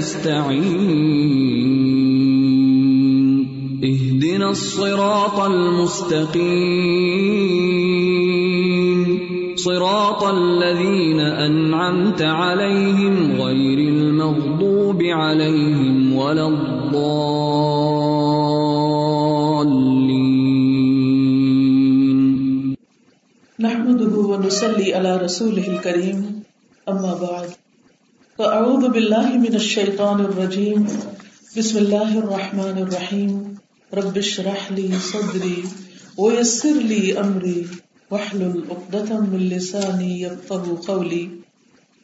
ایاک اهدنا الصراط المستقیم صراط الذين أنعمت عليهم غير المغضوب عليهم ولا الضالين. نحمده ونصلي على رسوله الكريم. اما بعد. فاعوذ بالله من الشيطان الرجيم. بسم الله الرحمن الرحيم. رب اشرح لي صدري ويسر لي امري واحلل عقدة من لساني يفقهوا قولي.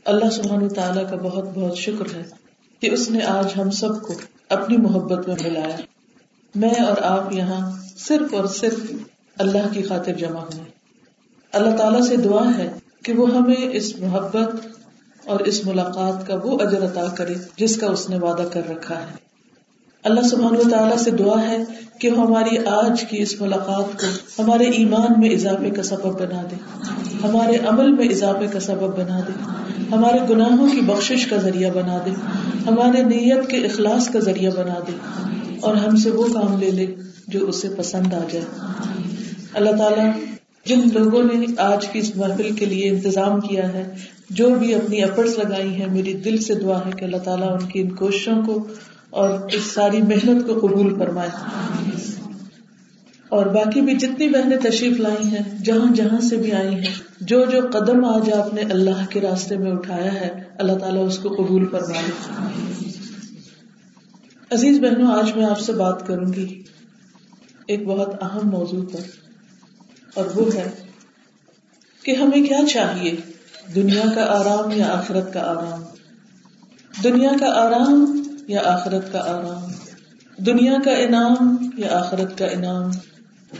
اللہ سبحانہ تعالیٰ کا بہت بہت شکر ہے کہ اس نے آج ہم سب کو اپنی محبت میں ملایا میں اور آپ یہاں صرف اور صرف اللہ کی خاطر جمع ہوئے. اللہ تعالیٰ سے دعا ہے کہ وہ ہمیں اس محبت اور اس ملاقات کا وہ اجر عطا کرے جس کا اس نے وعدہ کر رکھا ہے۔ اللہ سبحانہ تعالیٰ سے دعا ہے کہ وہ ہماری آج کی اس ملاقات کو ہمارے ایمان میں اضافے کا سبب بنا دے۔ ہمارے عمل میں اضافے کا سبب بنا دے۔ ہمارے گناہوں کی بخشش کا ذریعہ بنا دے۔ ہمارے نیت کے اخلاص کا ذریعہ بنا دے۔ اور ہم سے وہ کام لے لے جو اسے پسند آ جائے۔ اللہ تعالیٰ جن لوگوں نے آج کی اس محفل کے لیے انتظام کیا ہے جو بھی اپنی ایفرٹس لگائی ہیں، میری دل سے دعا ہے کہ اللہ تعالیٰ ان کی ان کوششوں کو اور اس ساری محنت کو قبول فرمائے۔ اور باقی بھی جتنی بہنیں تشریف لائی ہیں، جہاں جہاں سے بھی آئی ہیں، جو جو قدم آج آپ نے اللہ کے راستے میں اٹھایا ہے، اللہ تعالیٰ اس کو قبول فرمائے۔ عزیز بہنوں، آج میں آپ سے بات کروں گی ایک بہت اہم موضوع پر، اور وہ ہے کہ ہمیں کیا چاہیے؟ دنیا کا آرام یا آخرت کا آرام؟ دنیا کا آرام یا آخرت کا آرام؟ دنیا کا انعام یا آخرت کا انعام؟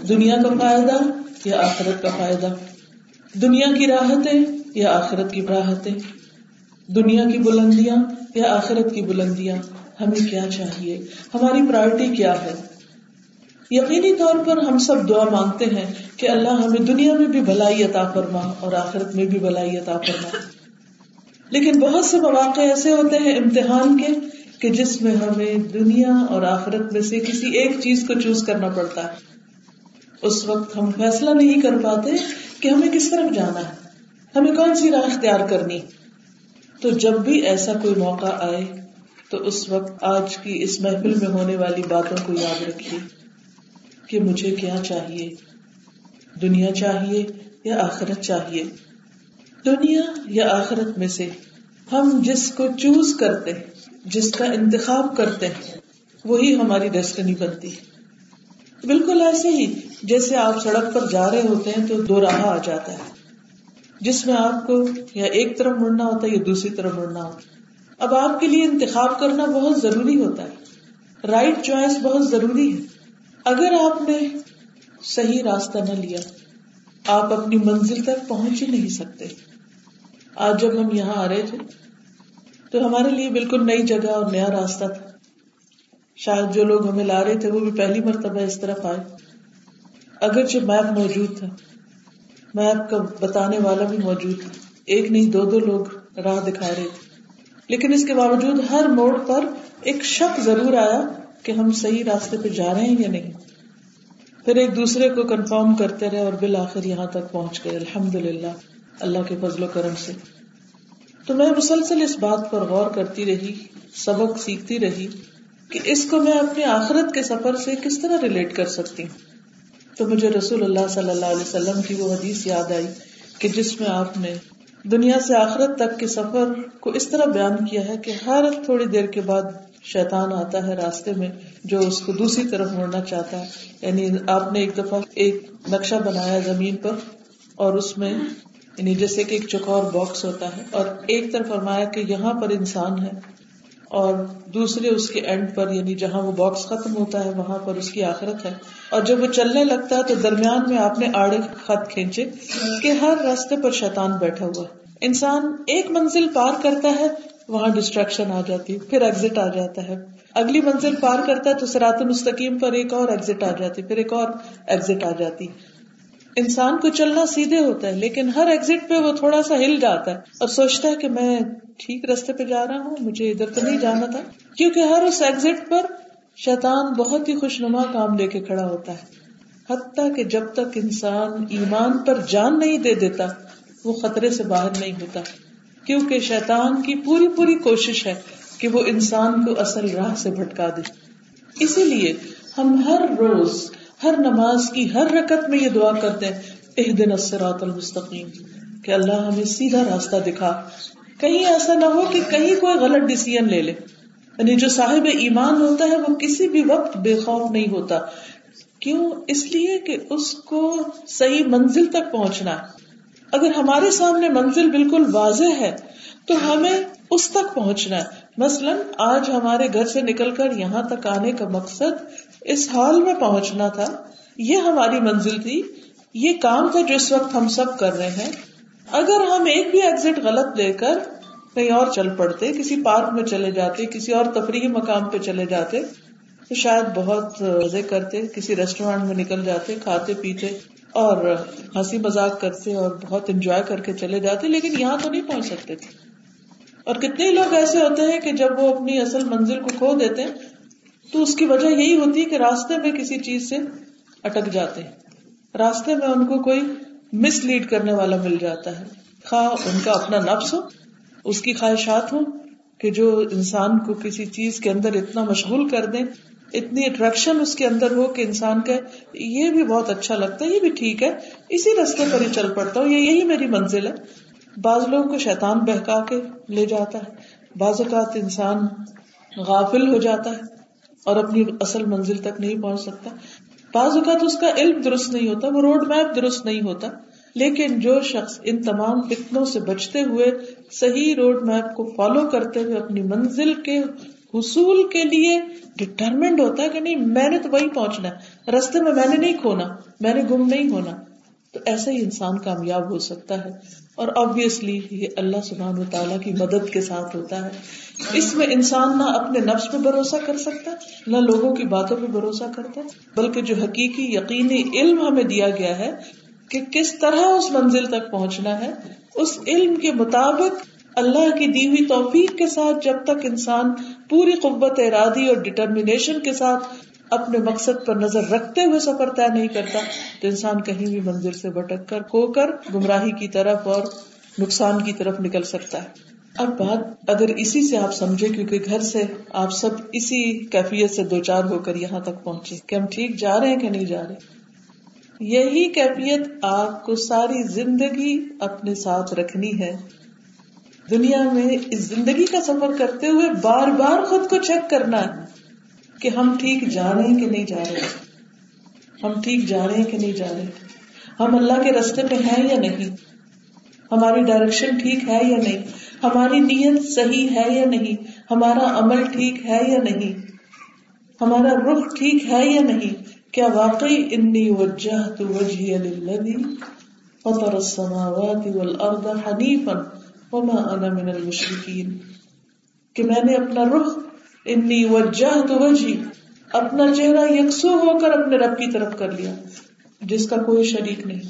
دنیا کا فائدہ یا آخرت کا فائدہ؟ دنیا کی راحتیں یا آخرت کی راحتیں؟ دنیا کی بلندیاں یا آخرت کی بلندیاں؟ ہمیں کیا چاہیے؟ ہماری پرائرٹی کیا ہے؟ یقینی طور پر ہم سب دعا مانگتے ہیں کہ اللہ ہمیں دنیا میں بھی بھلائی عطا فرما اور آخرت میں بھی بھلائی عطا فرما۔ لیکن بہت سے مواقع ایسے ہوتے ہیں امتحان کے کہ جس میں ہمیں دنیا اور آخرت میں سے کسی ایک چیز کو چوز کرنا پڑتا ہے۔ اس وقت ہم فیصلہ نہیں کر پاتے کہ ہمیں کس طرف جانا ہے، ہمیں کون سی راہ اختیار کرنی۔ تو جب بھی ایسا کوئی موقع آئے تو اس وقت آج کی اس محفل میں ہونے والی باتوں کو یاد رکھیے کہ مجھے کیا چاہیے۔ دنیا چاہیے یا آخرت چاہیے؟ دنیا یا آخرت میں سے ہم جس کو چوز کرتے جس کا انتخاب کرتے ہیں، وہی ہماری ڈیسٹنی بنتی ہے۔ بالکل ایسے ہی جیسے آپ سڑک پر جا رہے ہوتے ہیں تو دو راہ آ جاتا ہے۔ جس میں آپ کو یا ایک طرف مڑنا ہوتا ہے یا دوسری طرف مڑنا ہوتا ہے۔ اب آپ کے لیے انتخاب کرنا بہت ضروری ہوتا ہے۔ رائٹ چوائس بہت ضروری ہے۔ اگر آپ نے صحیح راستہ نہ لیا۔ آپ اپنی منزل تک پہنچ ہی نہیں سکتے۔ آج جب ہم یہاں آ رہے تھے، تو ہمارے لیے بالکل نئی جگہ اور نیا راستہ تھا۔ شاید جو لوگ ہمیں لا رہے تھے، وہ بھی پہلی مرتبہ اس طرف آئے۔ اگرچہ میپ موجود تھا۔ میپ کا بتانے والا بھی موجود تھا۔ ایک نہیں، دو دو لوگ راہ دکھا رہے تھے۔ لیکن اس کے باوجود ہر موڑ پر ایک شک ضرور آیا کہ ہم صحیح راستے پہ جا رہے ہیں یا نہیں۔ پھر ایک دوسرے کو کنفرم کرتے رہے اور بالآخر یہاں تک پہنچ گئے۔ الحمد للہ اللہ کے فضل و کرم سے۔ تو میں مسلسل اس بات پر غور کرتی رہی، سبق سیکھتی رہی کہ اس کو میں اپنے آخرت کے سفر سے کس طرح ریلیٹ کر سکتی ہوں۔ تو مجھے رسول اللہ صلی اللہ علیہ وسلم کی وہ حدیث یاد آئی کہ جس میں آپ نے دنیا سے آخرت تک کے سفر کو اس طرح بیان کیا ہے کہ ہر تھوڑی دیر کے بعد شیطان آتا ہے راستے میں جو اس کو دوسری طرف مڑنا چاہتا ہے۔ یعنی آپ نے ایک دفعہ ایک نقشہ بنایا زمین پر اور اس میں یعنی جیسے کہ ایک چکور باکس ہوتا ہے اور ایک طرف فرمایا کہ یہاں پر انسان ہے اور دوسرے اس کے اینڈ پر یعنی جہاں وہ باکس ختم ہوتا ہے وہاں پر اس کی آخرت ہے۔ اور جب وہ چلنے لگتا ہے تو درمیان میں آپ نے آڑے خط کھینچے کہ ہر راستے پر شیطان بیٹھا ہوا انسان ایک منزل پار کرتا ہے وہاں ڈسٹریکشن آ جاتی پھر ایگزٹ آ جاتا ہے۔ اگلی منزل پار کرتا ہے تو سرات مستقیم پر ایک اور ایگزٹ آ جاتی، پھر ایک اور ایگزٹ آ جاتی۔ انسان کو چلنا سیدھے ہوتا ہے، لیکن ہر ایگزٹ پہ وہ تھوڑا سا ہل جاتا ہے اور سوچتا ہے کہ میں ٹھیک رستے پہ جا رہا ہوں، مجھے ادھر تو نہیں جانا تھا۔ کیونکہ ہر اس ایگزٹ پر شیطان بہت ہی خوش نما کام لے کے کھڑا ہوتا ہے۔ حتیٰ کہ جب تک انسان ایمان پر جان نہیں دے دیتا، وہ خطرے سے باہر نہیں ہوتا۔ کیونکہ شیطان کی پوری پوری کوشش ہے کہ وہ انسان کو اصل راہ سے بھٹکا دے۔ اسی لیے ہم ہر روز، ہر نماز کی ہر رکت میں یہ دعا کرتے ہیں اح دن اسرات المستقیم، کہ اللہ ہمیں سیدھا راستہ دکھا۔ کہیں ایسا نہ ہو کہ کہیں کوئی غلط ڈسیزن لے لے۔ یعنی جو صاحب ایمان ہوتا ہے، وہ کسی بھی وقت بے خوف نہیں ہوتا۔ کیوں؟ اس لیے کہ اس کو صحیح منزل تک پہنچنا۔ ہے اگر ہمارے سامنے منزل بالکل واضح ہے، تو ہمیں اس تک پہنچنا ہے۔ مثلاً، آج ہمارے گھر سے نکل کر یہاں تک آنے کا مقصد اس حال میں پہنچنا تھا۔ یہ ہماری منزل تھی۔ یہ کام تھا جو اس وقت ہم سب کر رہے ہیں۔ اگر ہم ایک بھی ایگزٹ غلط لے کر کہیں اور چل پڑتے، کسی پارک میں چلے جاتے، کسی اور تفریحی مقام پہ چلے جاتے، تو شاید بہت مزے کرتے، کسی ریسٹورینٹ میں نکل جاتے، کھاتے، پیتے۔ اور ہنسی مزاق کرتے اور بہت انجوائے کر کے چلے جاتے، لیکن یہاں تو نہیں پہنچ سکتے تھے۔ اور کتنے لوگ ایسے ہوتے ہیں کہ جب وہ اپنی اصل منزل کو کھو دیتے ہیں، تو اس کی وجہ یہی ہوتی ہے کہ راستے میں کسی چیز سے اٹک جاتے ہیں۔ راستے میں ان کو کوئی مس لیڈ کرنے والا مل جاتا ہے۔ خواہ ان کا اپنا نفس ہو، اس کی خواہشات ہوں کہ جو انسان کو کسی چیز کے اندر اتنا مشغول کر دیں اتنی اٹریکشن اس کے اندر ہو کہ انسان کا یہ بھی بہت اچھا لگتا ہے، یہ بھی ٹھیک ہے، اسی رستے پر ہی چل پڑتا ہوں، یہ یہی میری منزل ہے۔ بعض لوگوں کو شیطان بہکا کے لے جاتا ہے، بعض اوقات انسان غافل ہو جاتا ہے اور اپنی اصل منزل تک نہیں پہنچ سکتا۔ بعض اوقات اس کا علم درست نہیں ہوتا، وہ روڈ میپ درست نہیں ہوتا۔ لیکن جو شخص ان تمام فتنوں سے بچتے ہوئے صحیح روڈ میپ کو فالو کرتے ہوئے اپنی منزل کے حصول کے لیے ڈٹرمنٹ ہوتا ہے کہ نہیں، میں نے تو وہی پہنچنا ہے۔ رستے میں میں نے نہیں کھونا، میں نے گم نہیں ہونا۔ تو ایسا ہی انسان کامیاب ہو سکتا ہے۔ اور آبیسلی یہ اللہ سبحان و تعالیٰ کی مدد کے ساتھ ہوتا ہے۔ اس میں انسان نہ اپنے نفس پہ بھروسہ کر سکتا نہ لوگوں کی باتوں پہ بھروسہ کرتا بلکہ جو حقیقی یقینی علم ہمیں دیا گیا ہے کہ کس طرح اس منزل تک پہنچنا ہے، اس علم کے مطابق اللہ کی دی ہوئی توفیق کے ساتھ جب تک انسان پوری قوت ارادی اور ڈٹرمنیشن کے ساتھ اپنے مقصد پر نظر رکھتے ہوئے سفر طے نہیں کرتا، تو انسان کہیں بھی منزل سے بھٹک کر، کھو کر گمراہی کی طرف اور نقصان کی طرف نکل سکتا ہے۔ اب بات اگر اسی سے آپ سمجھے کیونکہ گھر سے آپ سب اسی کیفیت سے دو چار ہو کر یہاں تک پہنچے کہ ہم ٹھیک جا رہے ہیں کہ نہیں جا رہے۔ یہی کیفیت آپ کو ساری زندگی اپنے ساتھ رکھنی ہے۔ دنیا میں اس زندگی کا سفر کرتے ہوئے بار بار خود کو چیک کرنا ہے کہ ہم ٹھیک جا رہے ہیں کہ نہیں جا رہے ہم ٹھیک جا رہے ہیں کہ نہیں جا رہے ہم اللہ کے رستے پہ ہیں یا نہیں؟ ہماری ڈائریکشن ٹھیک ہے یا نہیں؟ ہماری نیت صحیح ہے یا نہیں؟ ہمارا عمل ٹھیک ہے یا نہیں؟ ہمارا رخ ٹھیک ہے یا نہیں؟ کیا واقعی انی وجہ تو وجہ فطر السماوات والارض حنیفا وما انا من المشرکین کہ میں نے اپنا رخ انی وجہ تو اپنا چہرہ یکسو ہو کر اپنے رب کی طرف کر لیا، جس کا کوئی شریک نہیں۔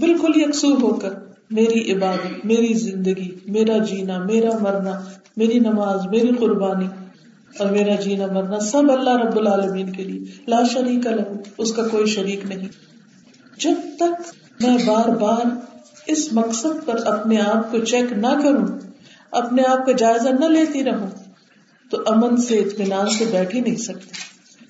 بالکل یکسو ہو کر، میری عبادت، میری زندگی، میرا جینا، میرا مرنا، میری نماز، میری قربانی اور میرا جینا مرنا سب اللہ رب العالمین کے لیے۔ لا شریک الگ اس کا کوئی شریک نہیں۔ جب تک میں بار بار اس مقصد پر اپنے آپ کو چیک نہ کروں، اپنے آپ کا جائزہ نہ لیتی رہوں، تو امن سے، اطمینان سے بیٹھ ہی نہیں سکتے۔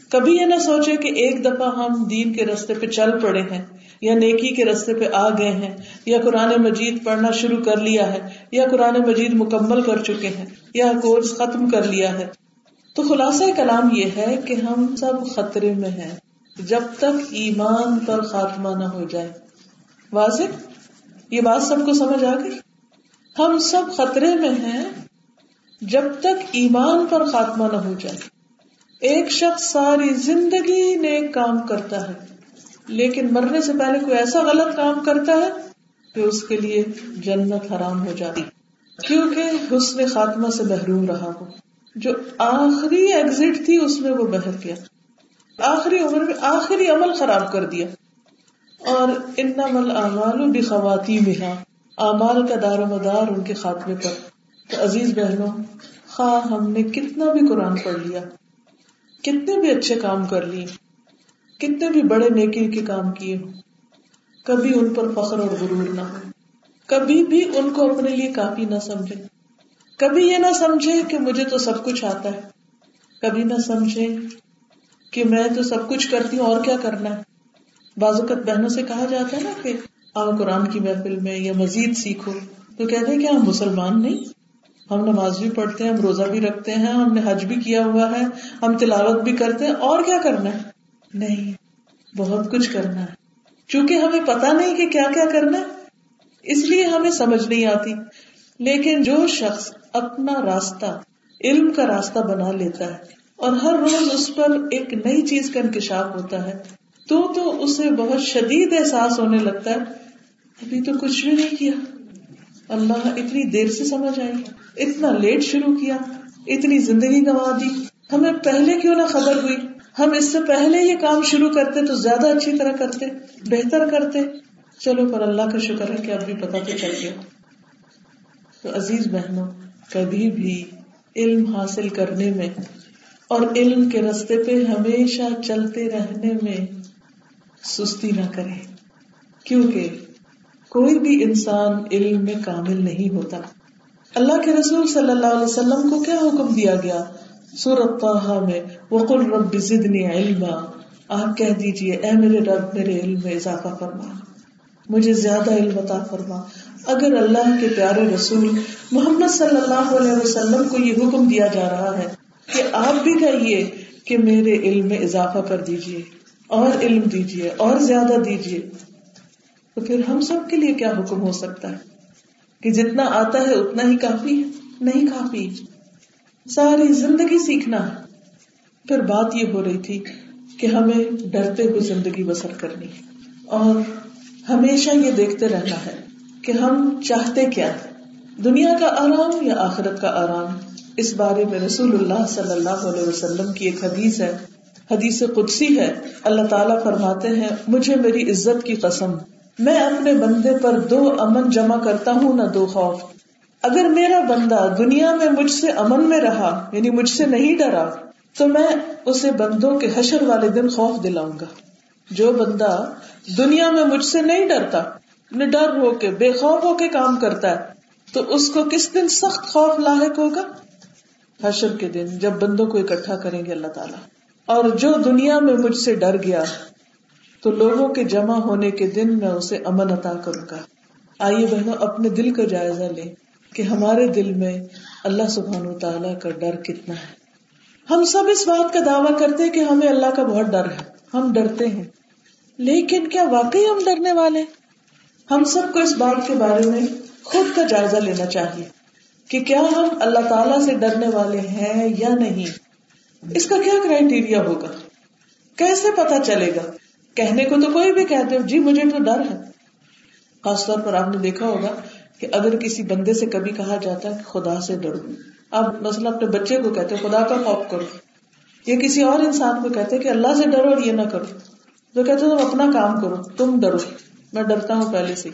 کبھی یہ نہ سوچے کہ ایک دفعہ ہم دین کے رستے پہ چل پڑے ہیں، یا نیکی کے رستے پہ آ گئے ہیں، یا قرآن مجید پڑھنا شروع کر لیا ہے، یا قرآن مجید مکمل کر چکے ہیں، یا کورس ختم کر لیا ہے۔ تو خلاصہ کلام یہ ہے کہ ہم سب خطرے میں ہیں، جب تک ایمان پر خاتمہ نہ ہو جائے۔ واضح؟ یہ بات سب کو سمجھ آ گئی؟ ہم سب خطرے میں ہیں جب تک ایمان پر خاتمہ نہ ہو جائے۔ ایک شخص ساری زندگی نیک کام کرتا ہے، لیکن مرنے سے پہلے کوئی ایسا غلط کام کرتا ہے کہ اس کے لیے جنت حرام ہو جاتی۔ کیونکہ حسن خاتمہ سے محروم رہا ہو۔ جو آخری ایگزٹ تھی، اس میں وہ بہر گیا۔ آخری عمر میں آخری عمل خراب کر دیا۔ اور ان امال بھی خواتین میں اعمال کا دار و مدار ان کے خاتمے پر۔ تو عزیز بہنوں، خواہ ہم نے کتنا بھی قرآن پڑھ لیا، کتنے بھی اچھے کام کر لیے، کتنے بھی بڑے نیکی کے کام کیے ہوں، کبھی ان پر فخر اور غرور نہ ہو، کبھی بھی ان کو اپنے لیے کافی نہ سمجھے۔ کبھی یہ نہ سمجھے کہ مجھے تو سب کچھ آتا ہے، کبھی نہ سمجھے کہ میں تو سب کچھ کرتی ہوں، اور کیا کرنا ہے؟ بازوقت بہنوں سے کہا جاتا ہے نا کہ آؤ قرآن کی محفل میں یا مزید سیکھو۔ تو کہتے ہیں کہ ہم مسلمان نہیں۔ ہم نماز بھی پڑھتے ہیں، ہم روزہ بھی رکھتے ہیں، ہم نے حج بھی کیا ہوا ہے، ہم تلاوت بھی کرتے ہیں۔ اور کیا کرنا ہے؟ نہیں، بہت کچھ کرنا ہے۔ چونکہ ہمیں پتا نہیں کہ کیا کیا کرنا ہے، اس لیے ہمیں سمجھ نہیں آتی۔ لیکن جو شخص اپنا راستہ، علم کا راستہ بنا لیتا ہے اور ہر روز اس پر ایک نئی چیز کا انکشاف ہوتا ہے تو تو اسے بہت شدید احساس ہونے لگتا ہے۔ ابھی تو کچھ بھی نہیں کیا۔ اللہ اتنی دیر سے سمجھ آئی۔ اتنا لیٹ شروع کیا۔ اتنی زندگی گنوا دی۔ ہمیں پہلے کیوں نہ خبر ہوئی؟ ہم اس سے پہلے یہ کام شروع کرتے تو زیادہ اچھی طرح کرتے، بہتر کرتے۔ چلو، پر اللہ کا شکر ہے کہ اب بھی پتا تو چل گیا۔ تو عزیز بہنوں، کبھی بھی علم حاصل کرنے میں اور علم کے رستے پہ ہمیشہ چلتے رہنے میں سستی نہ کرے۔ کیونکہ کوئی بھی انسان علم میں کامل نہیں ہوتا۔ اللہ کے رسول صلی اللہ علیہ وسلم کو کیا حکم دیا گیا؟ سورت میں، وقل رب زدنی علما۔ آپ کہہ دیجیے، اے میرے رب، میرے علم میں اضافہ فرما۔ مجھے زیادہ علم عطا فرما۔ اگر اللہ کے پیارے رسول محمد صلی اللہ علیہ وسلم کو یہ حکم دیا جا رہا ہے کہ آپ بھی کہیے کہ میرے علم میں اضافہ کر دیجیے۔ اور علم دیجیے، اور زیادہ دیجیے۔ تو پھر ہم سب کے لیے کیا حکم ہو سکتا ہے؟ کہ جتنا آتا ہے اتنا ہی کافی ہے، نہیں کافی۔ ساری زندگی سیکھنا ہے۔ پھر بات یہ ہو رہی تھی کہ ہمیں ڈرتے ہوئے زندگی بسر کرنی اور ہمیشہ یہ دیکھتے رہنا ہے کہ ہم چاہتے کیا دنیا کا آرام یا آخرت کا آرام؟ اس بارے میں رسول اللہ صلی اللہ علیہ وسلم کی ایک حدیث ہے۔ حدیث قدسی ہے، اللہ تعالیٰ فرماتے ہیں، مجھے میری عزت کی قسم، میں اپنے بندے پر دو امن جمع کرتا ہوں، نہ دو خوف۔ اگر میرا بندہ دنیا میں مجھ سے امن میں رہا یعنی مجھ سے نہیں ڈرا، تو میں اسے بندوں کے حشر والے دن خوف دلاؤں گا۔ جو بندہ دنیا میں مجھ سے نہیں ڈرتا ڈر ہو کے، بے خوف ہو کے کام کرتا ہے، تو اس کو کس دن سخت خوف لاحق ہوگا؟ حشر کے دن، جب بندوں کو اکٹھا کریں گے اللہ تعالیٰ۔ اور جو دنیا میں مجھ سے ڈر گیا، تو لوگوں کے جمع ہونے کے دن میں اسے امن عطا کروں گا۔ آئیے بہنوں، اپنے دل کا جائزہ لیں کہ ہمارے دل میں اللہ سبحان و تعالیٰ کا ڈر کتنا ہے۔ ہم سب اس بات کا دعویٰ کرتے کہ ہمیں اللہ کا بہت ڈر ہے۔ ہم ڈرتے ہیں۔ لیکن کیا واقعی ہم ڈرنے والے ہم سب کو اس بات کے بارے میں خود کا جائزہ لینا چاہیے کہ کیا ہم اللہ تعالیٰ سے ڈرنے والے ہیں یا نہیں۔ اس کا کیا کرائٹیریا ہوگا؟ کیسے پتا چلے گا؟ کہنے کو تو کوئی بھی کہتے ہو جی مجھے تو ڈر ہے۔ خاص طور پر آپ نے دیکھا ہوگا کہ اگر کسی بندے سے کبھی کہا جاتا ہے کہ خدا سے ڈرو، اب مسئلہ اپنے بچے کو کہتے خدا کا خوف کرو۔ یا کسی اور انسان کو کہتے کہ اللہ سے ڈرو اور یہ نہ کرو۔ تو کہتے تم اپنا کام کرو، تم ڈرو۔ میں ڈرتا ہوں پہلے سے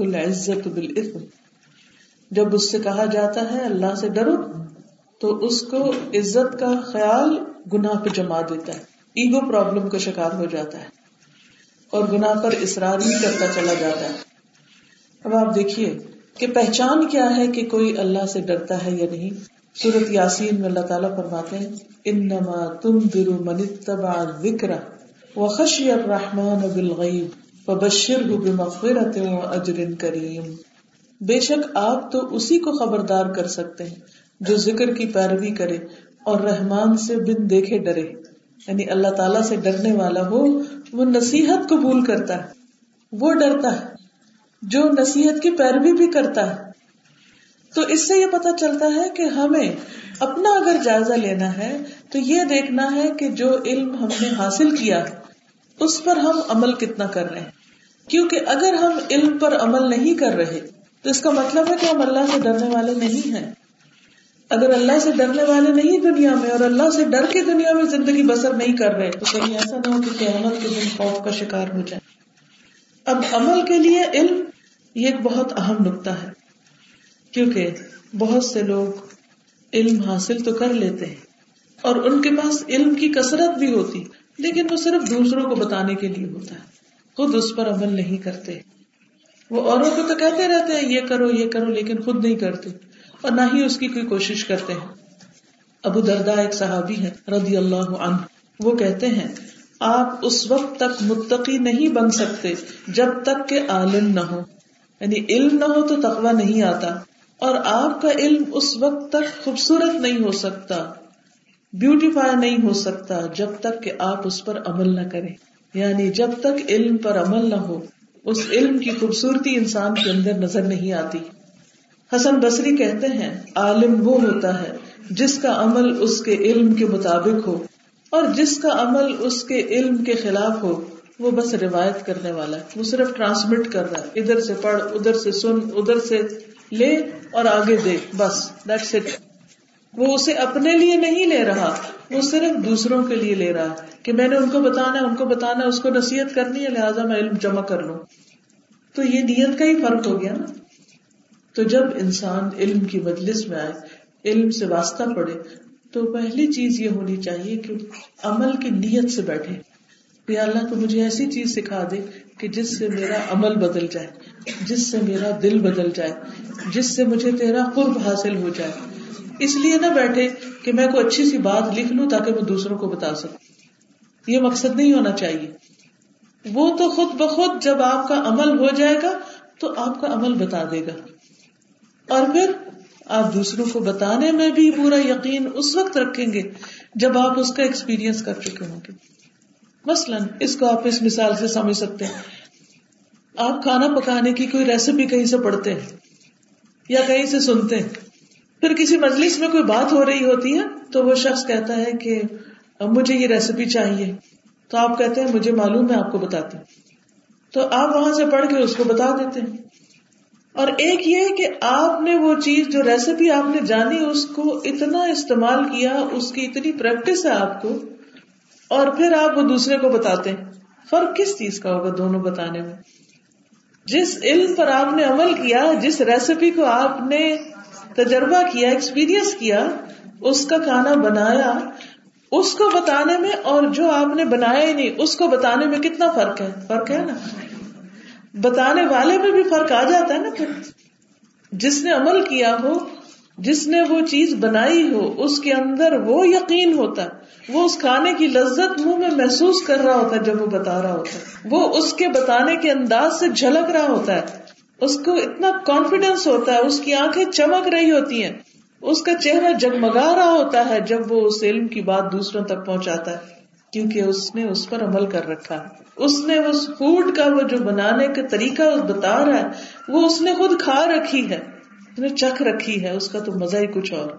العزت بالاسم جب اس سے کہا جاتا ہے اللہ سے ڈرو، تو اس کو عزت کا خیال گناہ پہ جما دیتا ہے۔ ایگو پرابلم کا شکار ہو جاتا ہے اور گناہ پر اصرار بھی کرتا چلا جاتا ہے۔ اب آپ دیکھیے کہ پہچان کیا ہے کہ کوئی اللہ سے ڈرتا ہے یا نہیں۔ سورت یاسین میں اللہ تعالیٰ فرماتے ہیں، انما تنذر من اتبع الذکر وخشی الرحمن بالغیب وبشرہ بمغفرت واجر کریم۔ بے شک آپ تو اسی کو خبردار کر سکتے ہیں جو ذکر کی پیروی کرے اور رحمان سے بن دیکھے ڈرے۔ یعنی اللہ تعالیٰ سے ڈرنے والا ہو، وہ نصیحت قبول کرتا ہے۔ وہ ڈرتا ہے، جو نصیحت کی پیروی بھی کرتا ہے۔ تو اس سے یہ پتا چلتا ہے کہ ہمیں اپنا اگر جائزہ لینا ہے، تو یہ دیکھنا ہے کہ جو علم ہم نے حاصل کیا، اس پر ہم عمل کتنا کر رہے ہیں۔ کیونکہ اگر ہم علم پر عمل نہیں کر رہے تو اس کا مطلب ہے کہ ہم اللہ سے ڈرنے والے نہیں ہیں۔ اگر اللہ سے ڈرنے والے نہیں دنیا میں اور اللہ سے ڈر کے دنیا میں زندگی بسر نہیں کر رہے، تو کہیں ایسا نہ ہو کہ عمل کے دن خوف کا شکار ہو جائے۔ اب عمل کے لیے علم یہ ایک بہت اہم نقطہ ہے، کیونکہ بہت سے لوگ علم حاصل تو کر لیتے ہیں اور ان کے پاس علم کی کثرت بھی ہوتی، لیکن وہ صرف دوسروں کو بتانے کے لیے ہوتا ہے۔ خود اس پر عمل نہیں کرتے۔ وہ اوروں کو تو کہتے رہتے ہیں، یہ کرو یہ کرو، لیکن خود نہیں کرتے اور نہ ہی اس کی کوئی کوشش کرتے ہیں۔ ابو دردا ایک صحابی ہے رضی اللہ عنہ، وہ کہتے ہیں، آپ اس وقت تک متقی نہیں بن سکتے جب تک کہ عالم نہ ہو۔ یعنی علم نہ ہو تو تقوی نہیں آتا اور آپ کا علم اس وقت تک خوبصورت نہیں ہو سکتا بیوٹیفائی نہیں ہو سکتا جب تک کہ آپ اس پر عمل نہ کریں۔ یعنی جب تک علم پر عمل نہ ہو اس علم کی خوبصورتی انسان کے اندر نظر نہیں آتی۔ حسن بصری کہتے ہیں، عالم وہ ہوتا ہے جس کا عمل اس کے علم کے مطابق ہو اور جس کا عمل اس کے علم کے خلاف ہو، وہ بس روایت کرنے والا ہے۔ وہ صرف ٹرانسمٹ کر رہا ہے۔ ادھر سے پڑھ، ادھر سے سن، ادھر سے لے اور آگے دے بس دیٹس اٹ وہ اسے اپنے لیے نہیں لے رہا، وہ صرف دوسروں کے لیے لے رہا ہے کہ میں نے ان کو بتانا ان کو بتانا اس کو نصیحت کرنی ہے، لہٰذا میں علم جمع کر لوں۔ تو یہ نیت کا ہی فرق ہو گیا نا۔ تو جب انسان علم کی مجلس میں آئے، علم سے واسطہ پڑے تو پہلی چیز یہ ہونی چاہیے کہ عمل کی نیت سے بیٹھے۔ یا اللہ تو مجھے ایسی چیز سکھا دے کہ جس سے میرا عمل بدل جائے، جس سے میرا دل بدل جائے، جس سے مجھے تیرا قرب حاصل ہو جائے۔ اس لیے نہ بیٹھے کہ میں کوئی اچھی سی بات لکھ لوں تاکہ میں دوسروں کو بتا سکوں۔ یہ مقصد نہیں ہونا چاہیے۔ وہ تو خود بخود جب آپ کا عمل ہو جائے گا تو آپ کا عمل بتا دے گا۔ اور پھر آپ دوسروں کو بتانے میں بھی پورا یقین اس وقت رکھیں گے جب آپ اس کا ایکسپیرئنس کر چکے ہوں گے۔ مثلاً اس کو آپ اس مثال سے سمجھ سکتے ہیں۔ آپ کھانا پکانے کی کوئی ریسیپی کہیں سے پڑھتے ہیں یا کہیں سے سنتے ہیں۔ پھر کسی مجلس میں کوئی بات ہو رہی ہوتی ہے تو وہ شخص کہتا ہے کہ مجھے یہ ریسیپی چاہیے۔ تو آپ کہتے ہیں مجھے معلوم میں آپ کو بتاتی تو آپ وہاں سے پڑھ کے اس کو بتا دیتے ہیں۔ اور ایک یہ کہ آپ نے وہ چیز، جو ریسیپی آپ نے جانی، اس کو اتنا استعمال کیا، اس کی اتنی پریکٹس ہے آپ کو۔ اور پھر آپ وہ دوسرے کو بتاتے ہیں۔ فرق کس چیز کا ہوگا دونوں بتانے میں؟ جس علم پر آپ نے عمل کیا، جس ریسیپی کو آپ نے تجربہ کیا ایکسپیرئنس کیا، اس کا کھانا بنایا، اس کو بتانے میں اور جو آپ نے بنایا ہی نہیں، اس کو بتانے میں کتنا فرق ہے؟ فرق ہے نا؟ بتانے والے میں بھی فرق آ جاتا ہے نا پھر۔ جس نے عمل کیا ہو، جس نے وہ چیز بنائی ہو، اس کے اندر وہ یقین ہوتا ہے۔ وہ اس کھانے کی لذت منہ میں محسوس کر رہا ہوتا ہے جب وہ بتا رہا ہوتا ہے۔ وہ اس کے بتانے کے انداز سے جھلک رہا ہوتا ہے۔ اس کو اتنا کانفیڈینس ہوتا ہے، اس کی آنکھیں چمک رہی ہوتی ہیں۔ اس کا چہرہ جگمگا رہا ہوتا ہے جب وہ اس علم کی بات دوسروں تک پہنچاتا ہے، کیونکہ اس نے اس پر عمل کر رکھا ہے۔ اس نے اس فوڈ کا وہ جو بنانے کا طریقہ بتا رہا ہے، وہ اس نے خود کھا رکھی ہے۔ اس نے چکھ رکھی ہے، اس کا تو مزہ ہی کچھ اور۔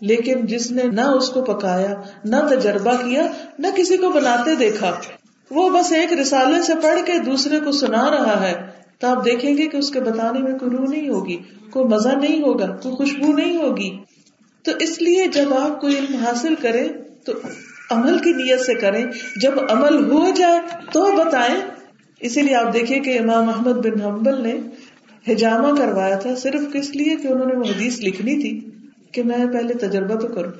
لیکن جس نے نہ اس کو پکایا، نہ تجربہ کیا، نہ کسی کو بناتے دیکھا۔ وہ بس ایک رسالے سے پڑھ کے دوسرے کو سنا رہا ہے۔ تو آپ دیکھیں گے کہ اس کے بتانے میں کوئی روح نہیں ہوگی، کوئی مزہ نہیں ہوگا، کوئی خوشبو نہیں ہوگی۔ تو اس لیے جب آپ کوئی علم حاصل کریں، تو عمل کی نیت سے کریں۔ جب عمل ہو جائے تو بتائیں۔ اسی لیے آپ دیکھیں کہ امام محمد بن حنبل نے ہجامہ کروایا تھا صرف کس لیے؟ کہ انہوں نے وہ حدیث لکھنی تھی کہ میں پہلے تجربہ تو کروں۔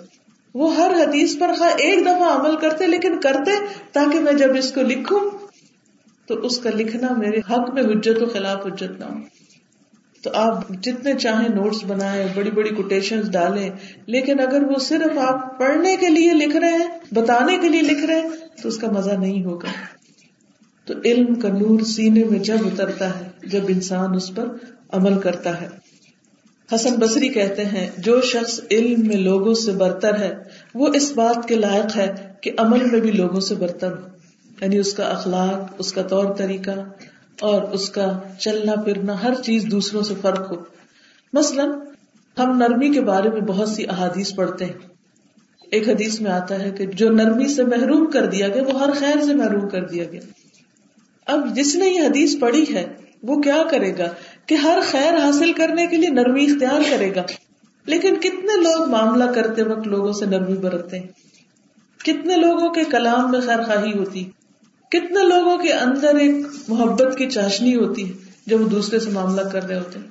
وہ ہر حدیث پر خواہ ایک دفعہ عمل کرتے، لیکن کرتے تاکہ میں جب اس کو لکھوں تو اس کا لکھنا میرے حق میں حجت و خلاف حجت نہ ہو۔ تو آپ جتنے چاہیں نوٹس بنائیں، بڑی بڑی کوٹیشن ڈالیں، لیکن اگر وہ صرف آپ پڑھنے کے لیے لکھ رہے ہیں، بتانے کے لیے لکھ رہے ہیں، تو اس کا مزہ نہیں ہوگا۔ تو علم کا نور سینے میں جب اترتا ہے، جب انسان اس پر عمل کرتا ہے۔ حسن بصری کہتے ہیں، جو شخص علم میں لوگوں سے برتر ہے، وہ اس بات کے لائق ہے کہ عمل میں بھی لوگوں سے برتن یعنی اس کا اخلاق، اس کا طور طریقہ اور اس کا چلنا پھرنا، ہر چیز دوسروں سے فرق ہو۔ مثلاً ہم نرمی کے بارے میں بہت سی احادیث پڑھتے ہیں۔ ایک حدیث میں آتا ہے کہ جو نرمی سے محروم کر دیا گیا، وہ ہر خیر سے محروم کر دیا گیا۔ اب جس نے یہ حدیث پڑھی ہے، وہ کیا کرے گا؟ کہ ہر خیر حاصل کرنے کے لیے نرمی اختیار کرے گا۔ لیکن کتنے لوگ معاملہ کرتے وقت لوگوں سے نرمی برتتے ہیں؟ کتنے لوگوں کے کلام میں خیر خواہی ہوتی؟ کتنے لوگوں کے اندر ایک محبت کی چاشنی ہوتی ہے جب وہ دوسرے سے معاملہ کر رہے ہوتے ہیں؟